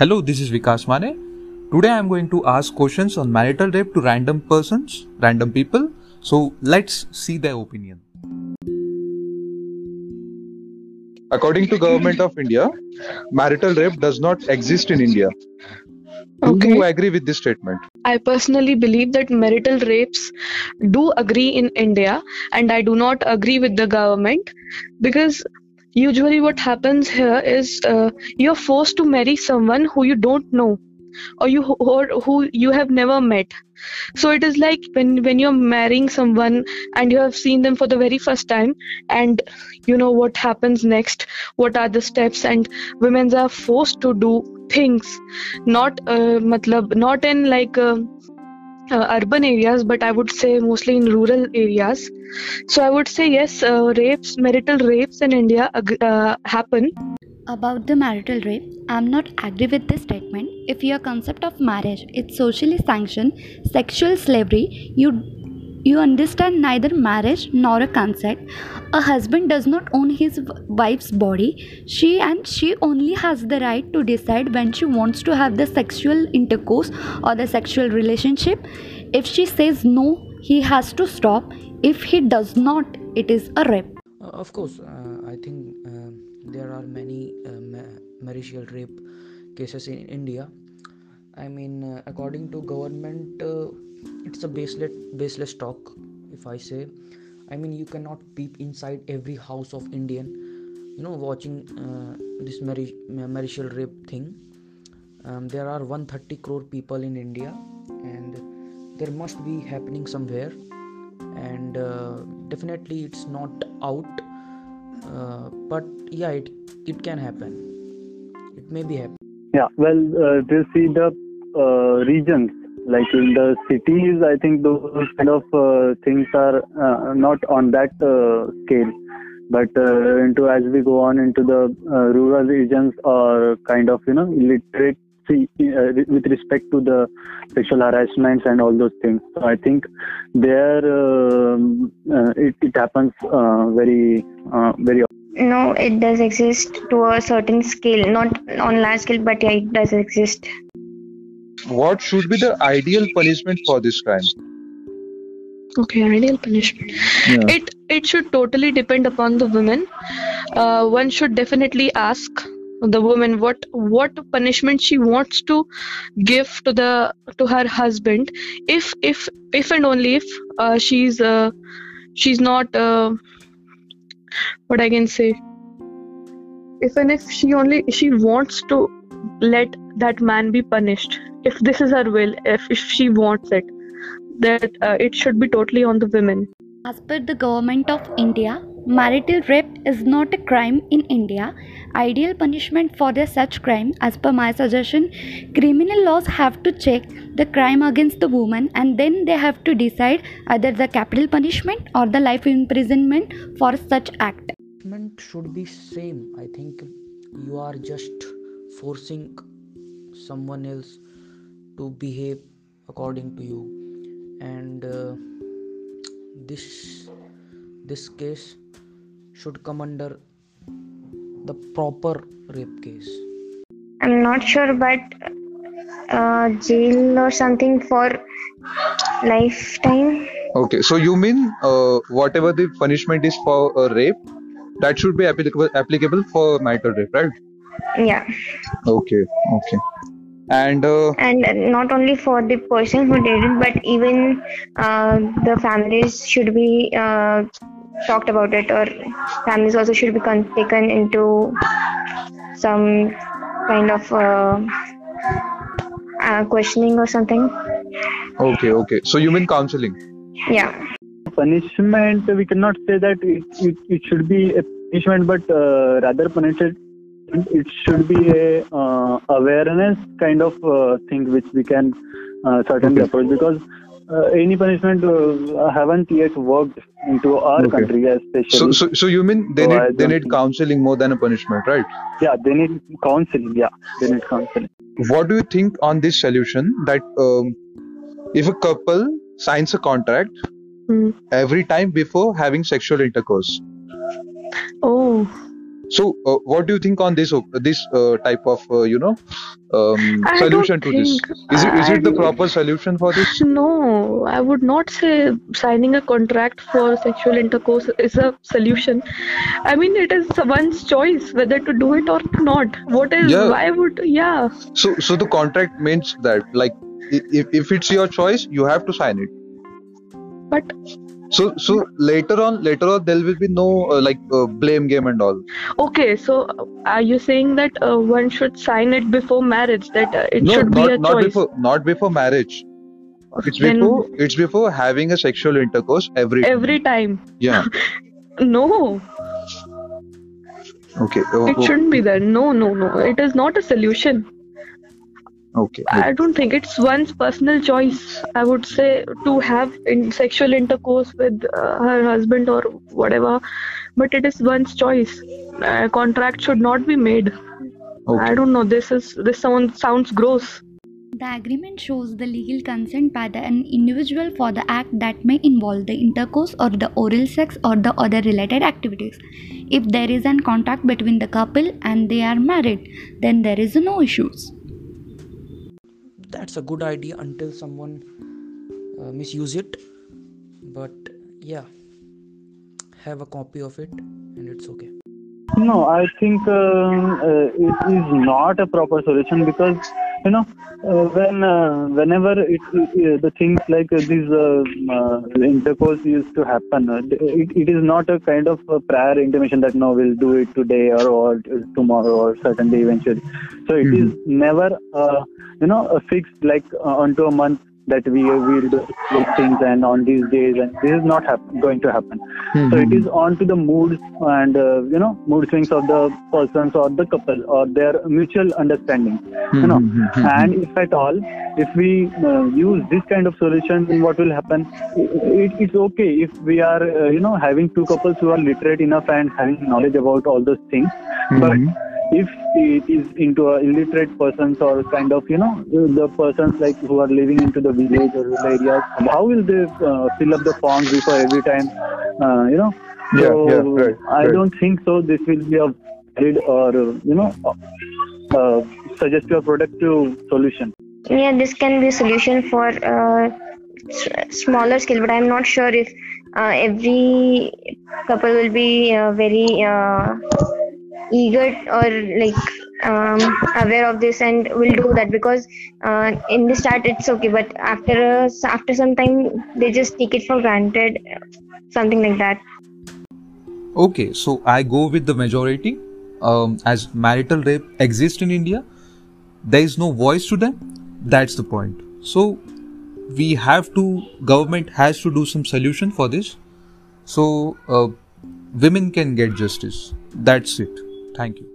Hello, this is Vikas Mane. Today I am going to ask questions on marital rape to random persons, random people. So let's see their opinion. According to Government of India, marital rape does not exist in India. Do you agree with this statement? I personally believe that marital rapes do agree in India, and I do not agree with the government because usually what happens here is uh, you're forced to marry someone who you don't know or you or who you have never met. So it is like when when you're marrying someone and you have seen them for the very first time, and you know what happens next, what are the steps, and women are forced to do things not uh, matlab not in like uh, uh, urban areas but i would say mostly in rural areas so i would say yes uh, rapes marital rapes in india uh, happen About the marital rape, I'm not agree with this statement. If your concept of marriage is socially sanctioned sexual slavery, you you understand neither marriage nor a consent. A husband does not own his wife's body. She and she only has the right to decide when she wants to have the sexual intercourse or the sexual relationship. If she says no, he has to stop. If he does not, it is a rape. Uh, of course, uh, I think um there are many uh, ma- marital rape cases in India. I mean, uh, according to government, uh, it's a baseless baseless talk. If I say, I mean, you cannot peep inside every house of Indian. You know, watching uh, this mari- ma- marital rape thing. Um, there are 130 crore people in India, and there must be happening somewhere. And uh, definitely, it's not out uh, but yeah it it can happen it may be happen Yeah, well, uh, they see the uh, regions. Like in the cities, I think those kind of uh, things are uh, not on that uh, scale. But uh, into as we go on into the uh, rural regions or kind of you know illiteracy uh, with respect to the sexual harassments and all those things. So I think there um, it, it happens very very No, it does exist to a certain scale, not on large scale, but yeah, it does exist. What should be the ideal punishment for this crime? okay ideal punishment. Yeah. it it should totally depend upon the woman. Uh, one should definitely ask the woman what what punishment she wants to give to the to her husband. If if if and only if uh, she's uh, she's not uh, what i can say. If and if she only she wants to let that man be punished if this is her will if, if she wants it that uh, it should be totally on the women As per the government of India, marital rape is not a crime in India. Ideal punishment for the such crime, as per my suggestion, criminal laws have to check the crime against the woman and then they have to decide either the capital punishment or the life imprisonment for such act. punishment should be same i think you are just forcing someone else to behave according to you and uh, this this case should come under the proper rape case I'm not sure, but uh, jail or something for lifetime. Okay, so you mean uh, whatever the punishment is for a rape, that should be applicable applicable for marital rape, right? Yeah, Okay, okay. And uh, and not only for the person who did it, but even uh, the families should be uh, talked about it, or families also should be con- taken into some kind of uh, uh, questioning or something. okay, okay. So you mean counseling? Yeah. punishment we cannot say that it, it, it should be a punishment but uh, rather punishment it should be a uh, awareness kind of uh, thing which we can uh, certainly Okay. approach because uh, any punishment uh, haven't yet worked into our Okay. country especially So, so, so you mean they So need they need counseling more than a punishment, right? yeah they need counseling yeah they need counseling What do you think on this solution that um, if a couple signs a contract Hmm. every time before having sexual intercourse, Oh, So, uh, what do you think on this this uh, type of uh, you know um, solution to this? Is it is it the proper solution for this? No, I would not say signing a contract for sexual intercourse is a solution. I mean, it is one's choice whether to do it or not. What is, Yeah. why would, yeah. So so the contract means that like if if it's your choice, you have to sign it. But So so later on later on there will be no uh, like uh, blame game and all. okay, so uh, are you saying that uh, one should sign it before marriage? That uh, it no, should not be a not choice? before not before marriage. It's Then before it's before having a sexual intercourse every time. every time. yeah. No, Okay. Oh, it oh, shouldn't be there. No, no, no. It is not a solution. Okay. I don't think it's one's personal choice. I would say to have in sexual intercourse with uh, her husband or whatever, but it is one's choice. A contract should not be made. Okay. I don't know. This is this sound sounds gross. The agreement shows the legal consent by the an individual for the act that may involve the intercourse or the oral sex or the other related activities. If there is an contract between the couple and they are married, then there is no issues. That's a good idea until someone uh, misuse it. But yeah have a copy of it and it's okay. No, I think um, uh, it is not a proper solution because you know uh, when uh, whenever it, it, uh, the things like uh, this uh, uh, intercourse used to happen, uh, it, it is not a kind of a prior intimation that no, we'll do it today or, or tomorrow or certainly eventually. So it is never uh, you know a fixed like uh, onto a month that we will do things and on these days and this is not hap- going to happen. So it is on to the moods and uh, you know mood swings of the persons or the couple or their mutual understanding. You know, and if at all, if we uh, use this kind of solution, then what will happen? It, it's okay if we are uh, you know having two couples who are literate enough and having knowledge about all those things, but if it is into a illiterate persons or kind of you know the persons like who are living into the village or rural areas how will they uh, fill up the forms before every time uh, you know Yeah, so yeah, right, i right. don't think so this will be a valid or you know uh, suggestive or productive solution yeah this can be a solution for uh, s- smaller scale but i'm not sure if uh, every couple will be uh, very uh, eager or like um, aware of this and will do that because uh, in the start it's okay but after a, after some time they just take it for granted something like that Okay, so I go with the majority. Um, as marital rape exists in India, there is no voice to them. That's the point. So we have to. Government has to do some solution for this. So uh, women can get justice. That's it. Thank you.